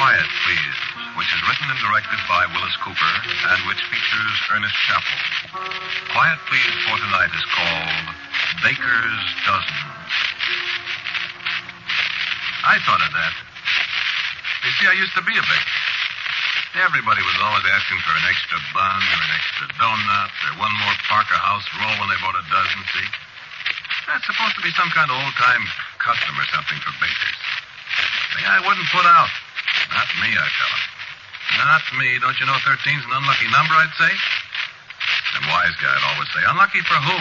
Quiet, Please, which is written and directed by Willis Cooper and which features Ernest Chappell. Quiet, Please for tonight is called Baker's Dozen. I thought of that. You see, I used to be a baker. Everybody was always asking for an extra bun or an extra donut or one more Parker House roll when they bought a dozen, see? That's supposed to be some kind of old-time custom or something for bakers. Thing I wouldn't put out. Not me, I tell him. Not me. Don't you know 13's an unlucky number, I'd say? And wise guy'd always say, unlucky for who?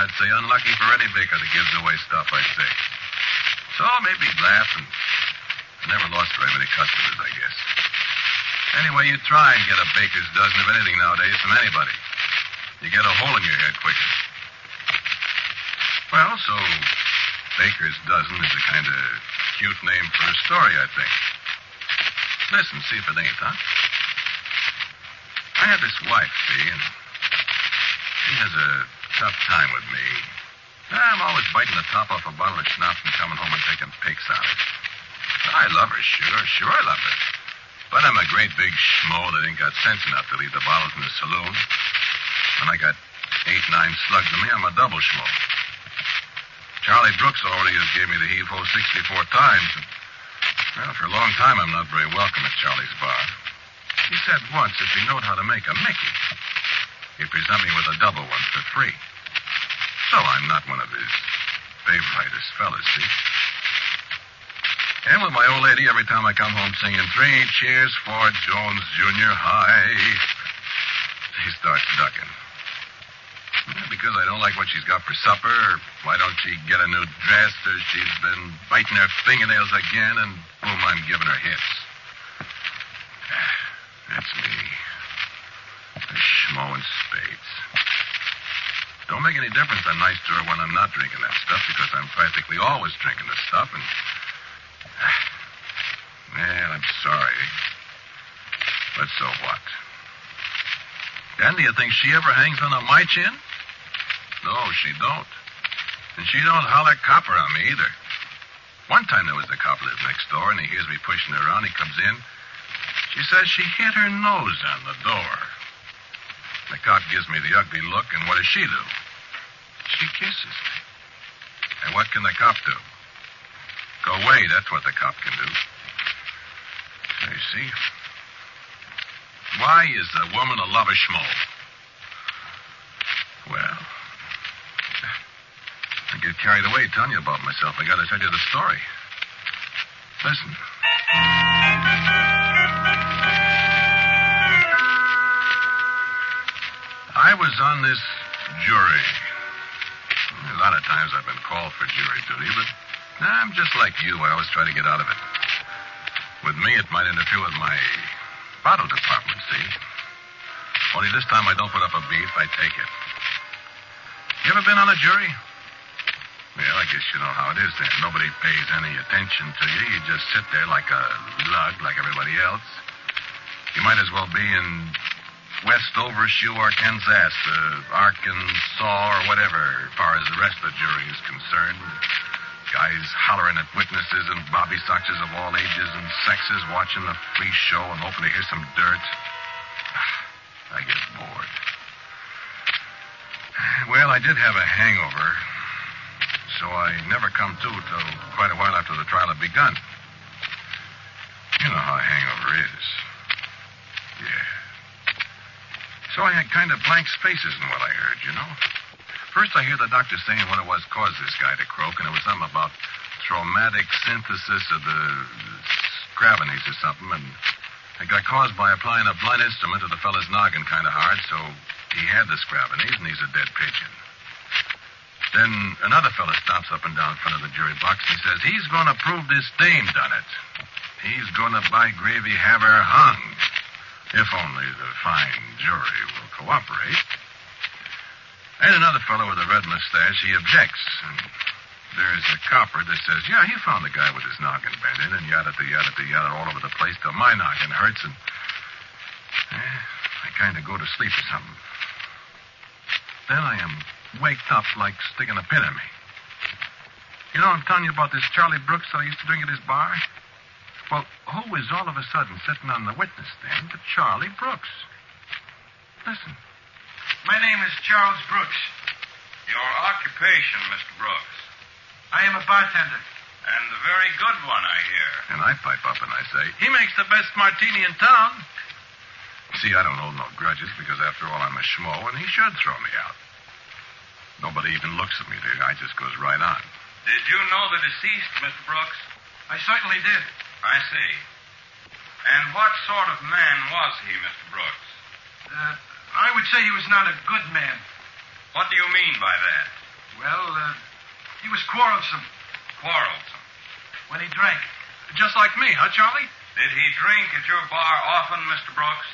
I'd say unlucky for any baker that gives away stuff, I'd say. So maybe laugh and I never lost very many customers, I guess. Anyway, you try and get a baker's dozen of anything nowadays from anybody. You get a hole in your head quicker. Well, so Baker's Dozen is a kind of cute name for a story, I think. Listen, see if it ain't, huh? I have this wife, see, and she has a tough time with me. I'm always biting the top off a bottle of schnapps and coming home and taking pics on it. I love her, sure, sure I love her. But I'm a great big schmo that ain't got sense enough to leave the bottles in the saloon. When I got eight, nine slugs in me, I'm a double schmo. Charlie Brooks already has gave me the heave ho 64 times. Well, for a long time, I'm not very welcome at Charlie's bar. He said once if he knowed how to make a Mickey, he'd present me with a double one for free. So I'm not one of his favoriteest fellas, see? And with my old lady, every time I come home singing three cheers for Jones Jr. High, he starts ducking. Well, because I don't like what she's got for supper, or why don't she get a new dress, or she's been biting her fingernails again, and boom, I'm giving her hits. That's me. A schmo in spades. Don't make any difference I'm nice to her when I'm not drinking that stuff, because I'm practically always drinking the stuff, and... Well, I'm sorry. But so what? And do you think she ever hangs on my chin? No, she don't. And she don't holler copper on me either. One time there was a cop lived next door, and he hears me pushing her around. He comes in. She says she hit her nose on the door. The cop gives me the ugly look, and what does she do? She kisses me. And what can the cop do? Go away, that's what the cop can do. You see, why is a woman a lover schmo? Well, get carried away telling you about myself. I gotta tell you the story. Listen. I was on this jury. A lot of times I've been called for jury duty, but I'm just like you. I always try to get out of it. With me, it might interfere with my bottle department, see? Only this time I don't put up a beef, I take it. You ever been on a jury? Well, I guess you know how it is then. Nobody pays any attention to you. You just sit there like a lug, like everybody else. You might as well be in West Overshoe, Arkansas, uh, Arkansas, or whatever, as far as the rest of the jury is concerned. Guys hollering at witnesses and bobby soxers of all ages and sexes watching the free show and hoping to hear some dirt. I get bored. Well, I did have a hangover, so I never come to till quite a while after the trial had begun. You know how a hangover is. Yeah. So I had kind of blank spaces in what I heard, you know. First, I hear the doctor saying what it was caused this guy to croak, and it was something about traumatic synthesis of the scravenies or something, and it got caused by applying a blunt instrument to the fellow's noggin kind of hard, so he had the scravenies, and he's a dead pigeon. Then another fellow stops up and down in front of the jury box and says he's going to prove this dame done it. He's going to by gravy have her hung, if only the fine jury will cooperate. And another fellow with a red mustache, he objects. And there's a copper that says, yeah, he found the guy with his noggin bent in and yada yada yada yada all over the place till my noggin hurts and eh, I kind of go to sleep or something. Then I am waked up like sticking a pin in me. You know, I'm telling you about this Charlie Brooks that I used to drink at his bar. Well, who is all of a sudden sitting on the witness stand but Charlie Brooks? Listen. My name is Charles Brooks. Your occupation, Mr. Brooks. I am a bartender. And a very good one, I hear. And I pipe up and I say, he makes the best martini in town. See, I don't hold no grudges because, after all, I'm a schmo and he should throw me out. Nobody even looks at me. The guy just goes right on. Did you know the deceased, Mr. Brooks? I certainly did. I see. And what sort of man was he, Mr. Brooks? Uh, I would say he was not a good man. What do you mean by that? Well, uh, he was quarrelsome Quarrelsome. when he drank. Just like me, huh, Charlie? Did he drink at your bar often, Mr. Brooks?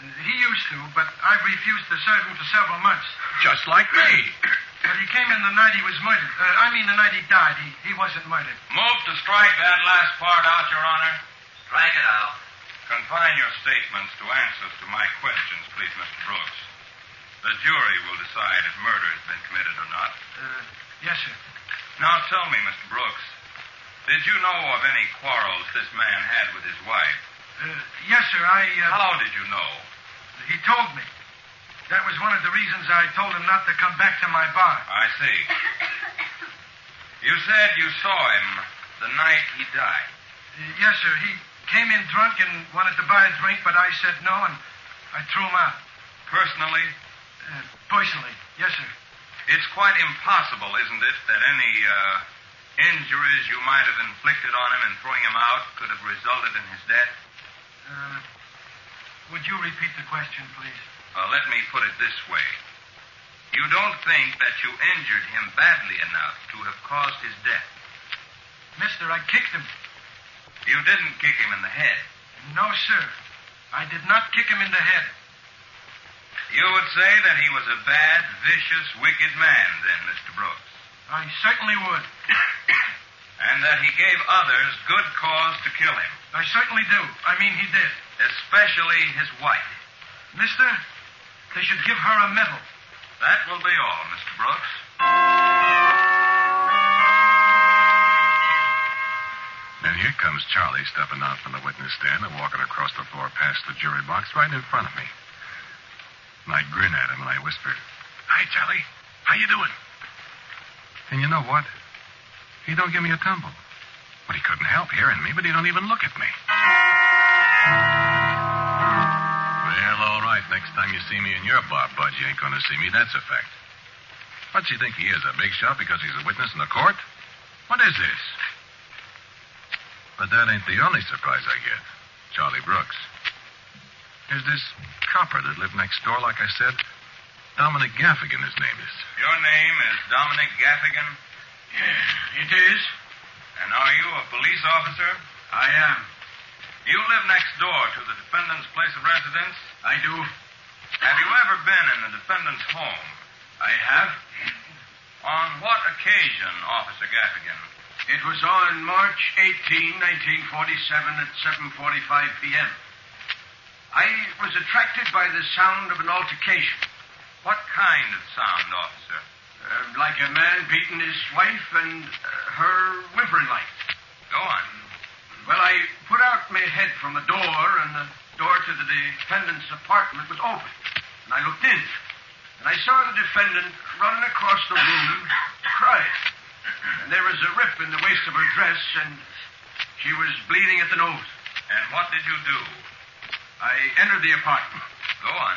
He used to, but I've refused to serve him for several months. Just like me. But he came in the night he was murdered. Uh, I mean, the night he died. He, he wasn't murdered. Move to strike that last part out, Your Honor. Strike it out. Confine your statements to answers to my questions, please, Mr. Brooks. The jury will decide if murder has been committed or not. Uh, yes, sir. Now tell me, Mr. Brooks, did you know of any quarrels this man had with his wife? Uh, yes, sir. I. Uh, How did you know? He told me. That was one of the reasons I told him not to come back to my bar. I see. You said you saw him the night he died. Uh, yes, sir. He came in drunk and wanted to buy a drink, but I said no, and I threw him out. Personally, Uh, personally, yes, sir. it's quite impossible, isn't it, that any uh, injuries you might have inflicted on him in throwing him out could have resulted in his death? Uh, would you repeat the question, please? Uh, let me put it this way. You don't think that you injured him badly enough to have caused his death. Mister, I kicked him. You didn't kick him in the head. No, sir. I did not kick him in the head. You would say that he was a bad, vicious, wicked man, then, Mr. Brooks. I certainly would. And that he gave others good cause to kill him, I certainly do. I mean, he did. especially his wife. Mister, they should give her a medal. That will be all, Mr. Brooks. And here comes Charlie stepping out from the witness stand and walking across the floor past the jury box right in front of me. And I grin at him and I whisper, Hi, Charlie. How you doing? And you know what? He don't give me a tumble. But he couldn't help hearing me, but he don't even look at me. Well, all right. Next time you see me in your bar, Bud, you ain't going to see me. That's a fact. What's he think he is, a big shot because he's a witness in the court? What is this? But that ain't the only surprise I get. Charlie Brooks. There's this copper that lived next door, like I said. Dominic Gaffigan, his name is. Your name is Dominic Gaffigan? Yeah, it is. And are you a police officer? I am. You live next door to the defendant's place of residence? I do. Have you ever been in the defendant's home? I have. On what occasion, Officer Gaffigan? It was on March 18, 1947 at 7.45 p.m. I was attracted by the sound of an altercation. What kind of sound, officer? Uh, like a man beating his wife and uh, her whimpering like. Go on. Well, I put out my head from the door, and the door to the defendant's apartment was open. And I looked in. And I saw the defendant running across the room, crying. And there was a rip in the waist of her dress, and she was bleeding at the nose. And what did you do? I entered the apartment. Go on.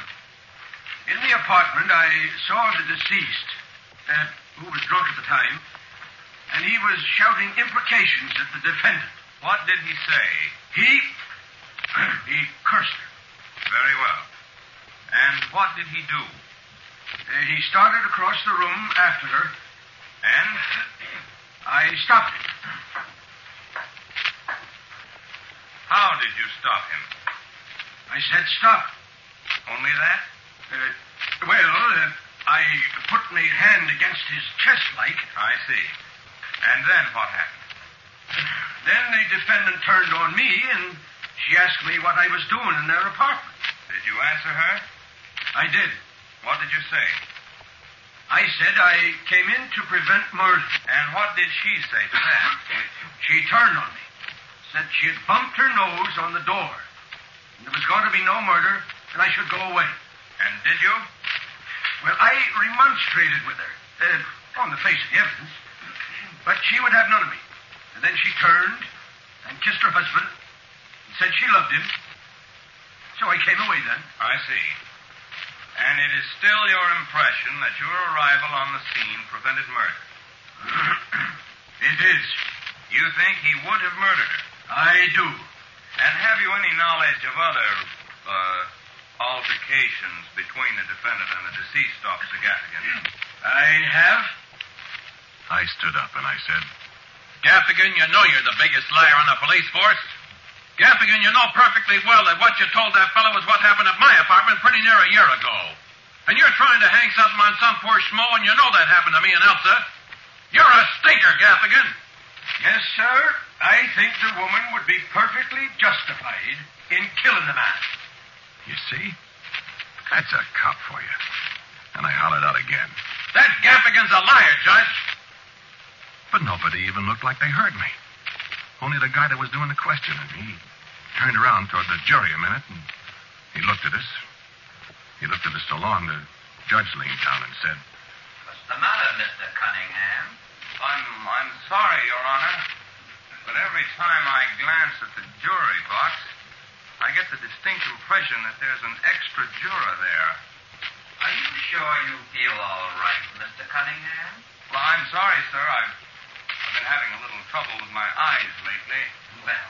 In the apartment, I saw the deceased, uh, who was drunk at the time, and he was shouting imprecations at the defendant. What did he say? He. he cursed her. Very well. And what did he do? Uh, he started across the room after her. And? I stopped him. How did you stop him? I said, stop. Only that? Uh, put hand against his chest like. I see. And then what happened? Then the defendant turned on me and she asked me what I was doing in their apartment. Did you answer her? I did. What did you say? I said I came in to prevent murder. And what did she say to that? She turned on me, said she had bumped her nose on the door, and there was going to be no murder, and I should go away. And did you? Well, I remonstrated with her, uh, on the face of the evidence, but she would have none of me. And then she turned and kissed her husband and said she loved him. So I came away then. I see. And it is still your impression that your arrival on the scene prevented murder. it is. You think he would have murdered her? I do. And have you any knowledge of other, uh, altercations between the defendant and the deceased, Officer Gaffigan? I have. I stood up and I said, Gaffigan, you know you're the biggest liar on the police force. Gaffigan, you know perfectly well that what you told that fellow was what happened at my apartment pretty near a year ago. And you're trying to hang something on some poor schmo, and you know that happened to me and Elsa. You're a stinker, Gaffigan. Yes, sir. I think the woman would be perfectly justified in killing the man. You see? That's a cop for you. And I hollered out again. That Gaffigan's a liar, Judge. But nobody even looked like they heard me. Only the guy that was doing the questioning. He turned around toward the jury a minute and he looked at us. He looked at us so long the judge leaned down and said, What's the matter, Mr. Cunningham? I'm, I'm sorry, Your Honor, but every time I glance at the jury box, I get the distinct impression that there's an extra juror there. Are you sure you feel all right, Mr. Cunningham? Well, I'm sorry, sir. I've, I've been having a little trouble with my eyes lately. Well,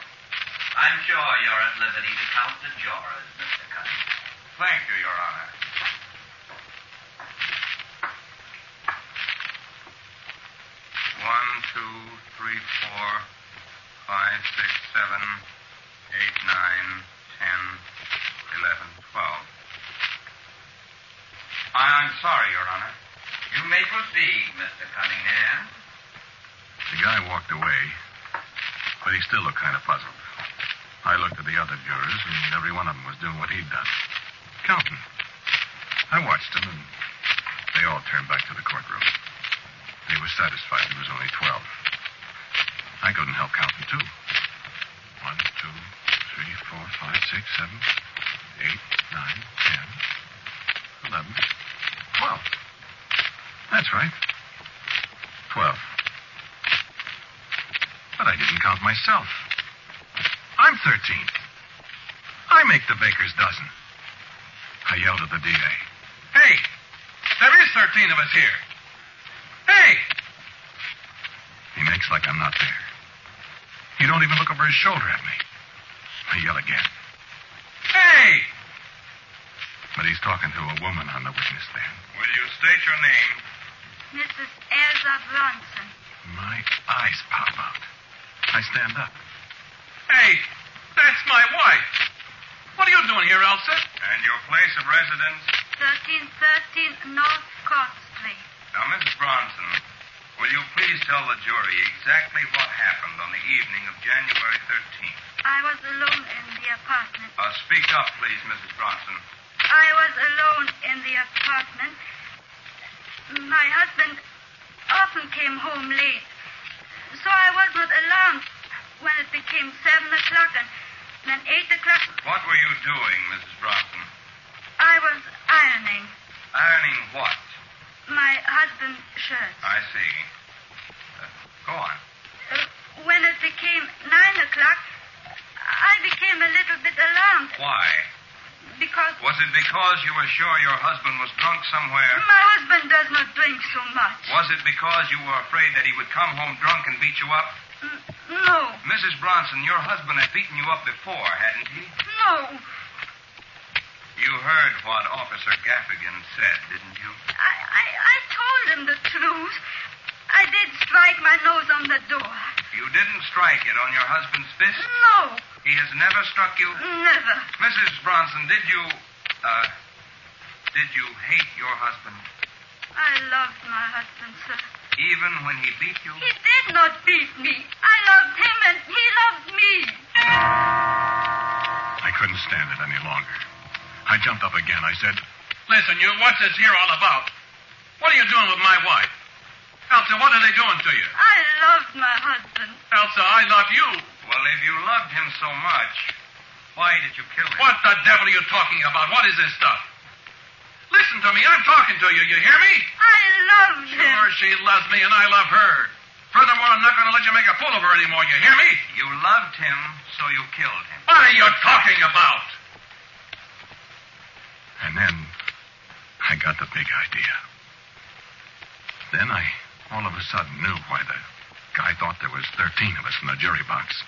I'm sure you're at liberty to count the jurors, Mr. Cunningham. Thank you, Your Honor. One, two, three, four, five, six, seven, eight, nine, ten, eleven, twelve. I- I'm sorry, Your Honor. You may proceed, Mr. Cunningham. The guy walked away, but he still looked kind of puzzled. I looked at the other jurors, and every one of them was doing what he'd done counting. I watched them, and they all turned back to the courtroom. They were satisfied there was only 12. I couldn't help counting, too. One, two, three, four, five, six, seven, eight, nine, ten, eleven, twelve. That's right. Twelve. But I didn't count myself. I'm thirteen. I make the baker's dozen. I yelled at the DA. Hey, there is thirteen of us here. Hey! He makes like I'm not there. He don't even look over his shoulder at me. I yell again. Hey! But he's talking to a woman on the witness stand. Will you state your name? Mrs. Elsa Bronson. My eyes pop out. I stand up. Hey! That's my wife! What are you doing here, Elsa? And your place of residence? 1313 North Court Street. Now, Mrs. Bronson, will you please tell the jury exactly what happened on the evening of January 13th? I was alone in the apartment. Uh, speak up, please, Mrs. Bronson. I was alone in the apartment. My husband often came home late, so I was not alarmed when it became seven o'clock and then eight o'clock. What were you doing, Mrs. Bronson? I was ironing Ironing what? my husband's shirt. I see. Uh, go on. Uh, when it became nine o'clock, I became a little bit alarmed Why? because Was it because you were sure your husband was drunk somewhere? my husband does not drink so much. Was it because you were afraid that he would come home drunk and beat you up? No, Mrs. Bronson, your husband had beaten you up before, hadn't he? no. You heard what Officer Gaffigan said, didn't you? I, I, I told him the truth. I did strike my nose on the door. You didn't strike it on your husband's fist? No, He has never struck you? never. Mrs. Bronson, did you, uh, did you hate your husband I loved my husband, sir. even when he beat you? He did not beat me. I loved him and he loved me. I couldn't stand it any longer. I jumped up again. I said, Listen, you, what's this here all about? What are you doing with my wife? Elsa, what are they doing to you? I loved my husband. Elsa, I love you. Well, if you loved him so much, why did you kill him? What the devil are you talking about? What is this stuff? Listen to me. I'm talking to you. You hear me? I loved him. Sure, she loves me and I love her. Furthermore, I'm not going to let you make a fool of her anymore. You hear me? You loved him, so you killed him. What are you talking about? and then I got the big idea. Then I all of a sudden knew why the guy thought there was 13 of us in the jury box.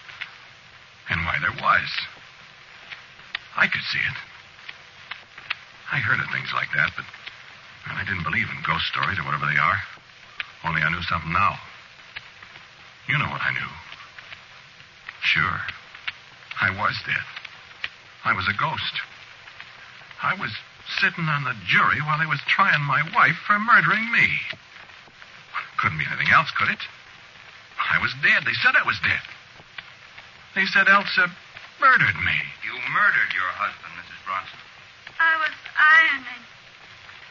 And why there was. I could see it. I heard of things like that, but well, I didn't believe in ghost stories or whatever they are. Only I knew something now. You know what I knew. Sure. I was dead. I was a ghost. I was sitting on the jury while they was trying my wife for murdering me. Couldn't be anything else, could it? I was dead. They said I was dead. They said Elsa murdered me. You murdered your husband, Mrs. Bronson. I was ironing.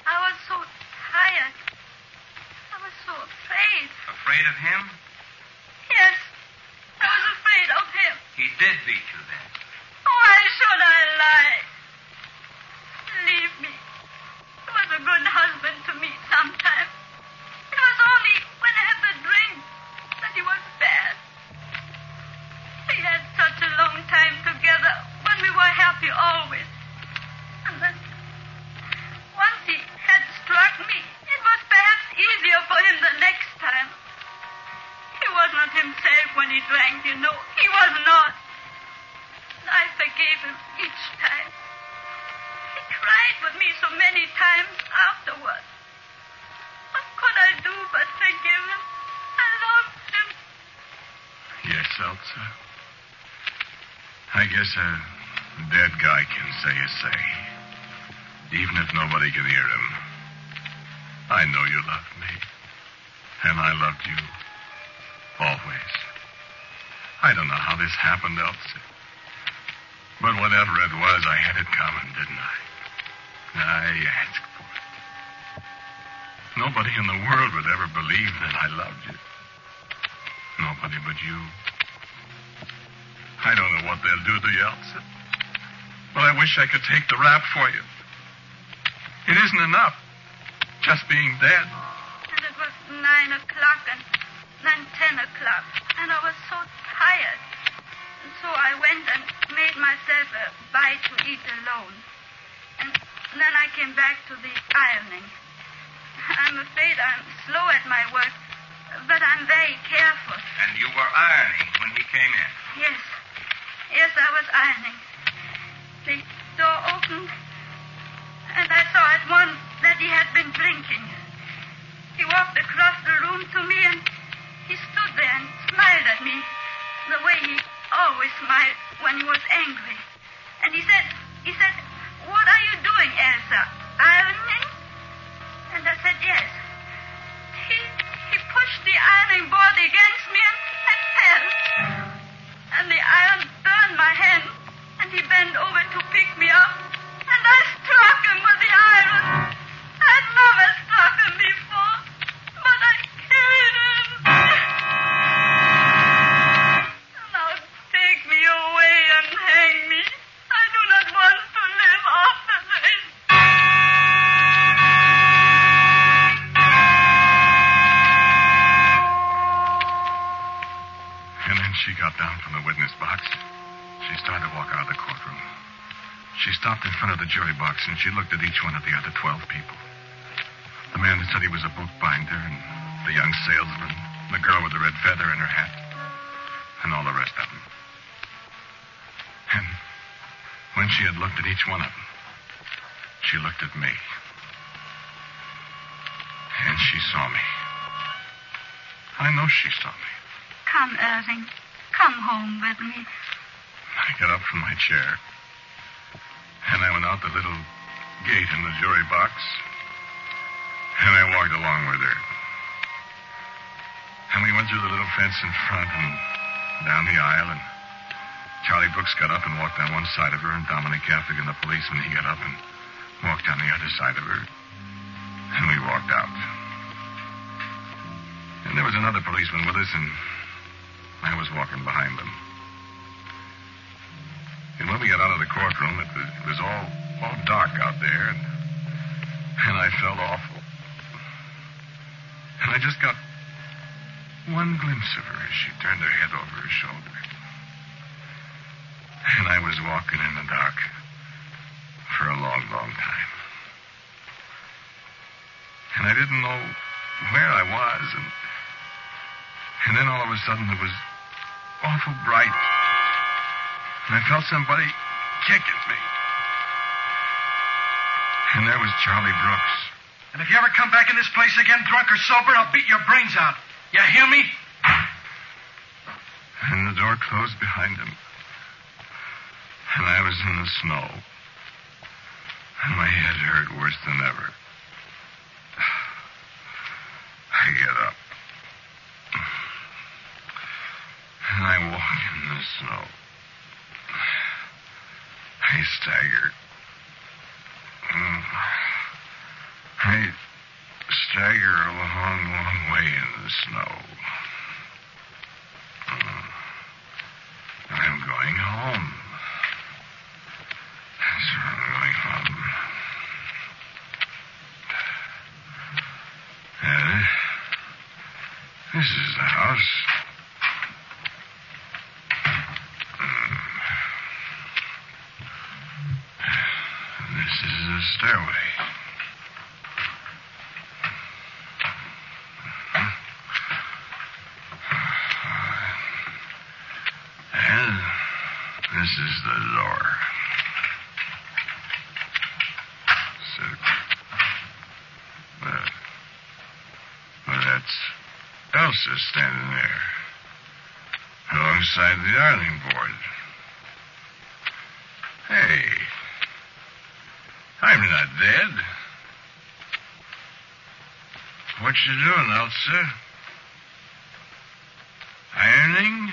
I was so tired. I was so afraid. Afraid of him? Yes, I was afraid of him. He did beat you then. Why should I lie? Guess a dead guy can say his say. Even if nobody can hear him. I know you loved me. And I loved you. Always. I don't know how this happened, Elsa. But whatever it was, I had it coming, didn't I? I asked for it. Nobody in the world would ever believe that I loved you. Nobody but you. I don't know what they'll do to you, Elsa. But I wish I could take the rap for you. It isn't enough. Just being dead. And it was nine o'clock and then ten o'clock. And I was so tired. And so I went and made myself a bite to eat alone. And then I came back to the ironing. I'm afraid I'm slow at my work, but I'm very careful. And you were ironing when he came in. Yes. Yes, I was ironing. The door opened, and I saw at once that he had been drinking. He walked across the room to me, and he stood there and smiled at me the way he always smiled when he was angry. And he said, he said, what are you doing, Elsa? Ironing? And I said, yes. He, he pushed the ironing board against me and I fell. And the iron burned my hand, and he bent over to pick me up, and I struck him with the iron. I'd never struck him before, front of the jury box and she looked at each one of the other 12 people. The man that said he was a bookbinder, and the young salesman, the girl with the red feather in her hat, and all the rest of them. And when she had looked at each one of them, she looked at me. And she saw me. I know she saw me. Come, Irving. Come home with me. I got up from my chair, and I went out the little gate in the jury box, and I walked along with her. And we went through the little fence in front and down the aisle, and Charlie Brooks got up and walked on one side of her, and Dominic Gaffigan, the policeman, he got up and walked on the other side of her, and we walked out. And there was another policeman with us, and I was walking behind them. And when we got out of the courtroom, it was, it was all all dark out there, and, and I felt awful. And I just got one glimpse of her as she turned her head over her shoulder. And I was walking in the dark for a long, long time. And I didn't know where I was, and and then all of a sudden it was awful bright. And I felt somebody kick at me. And there was Charlie Brooks. And if you ever come back in this place again, drunk or sober, I'll beat your brains out. You hear me? And the door closed behind him. And I was in the snow. And my head hurt worse than ever. I get up. And I walk in the snow. I stagger. I stagger a long, long way in the snow. Mm. I'm going home. That's where I'm going home. Uh, this is the house. Mm. This is the stairway. And this is the door. So, well, well, that's Elsa standing there alongside the ironing board. Hey, I'm not dead. What you doing, Elsa? Ironing?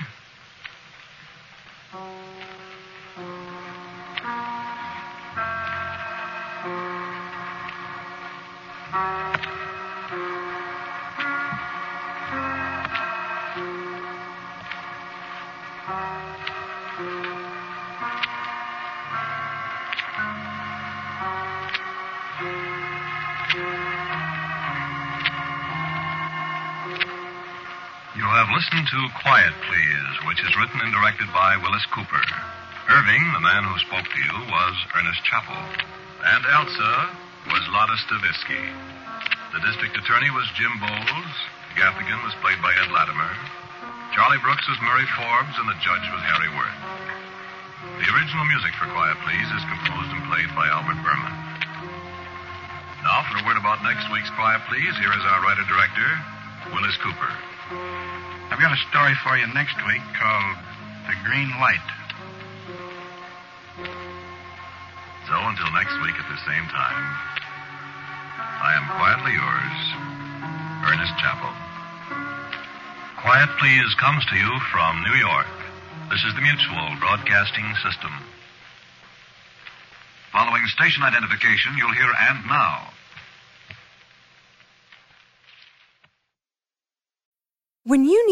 Listened to Quiet Please, which is written and directed by Willis Cooper. Irving, the man who spoke to you, was Ernest Chappell. And Elsa was Lotta Stavisky. The district attorney was Jim Boles. Gaffigan was played by Ed Latimer. Charlie Brooks was Murray Forbes, and the judge was Harry Worth. The original music for Quiet Please is composed and played by Albert Buhrman. Now, for a word about next week's Quiet Please, here is our writer-director, Willis Cooper. I've got a story for you next week called The Green Light. So, until next week at the same time, I am quietly yours, Ernest Chappell. Quiet Please comes to you from New York. This is the Mutual Broadcasting System. Following station identification, you'll hear And Now. When you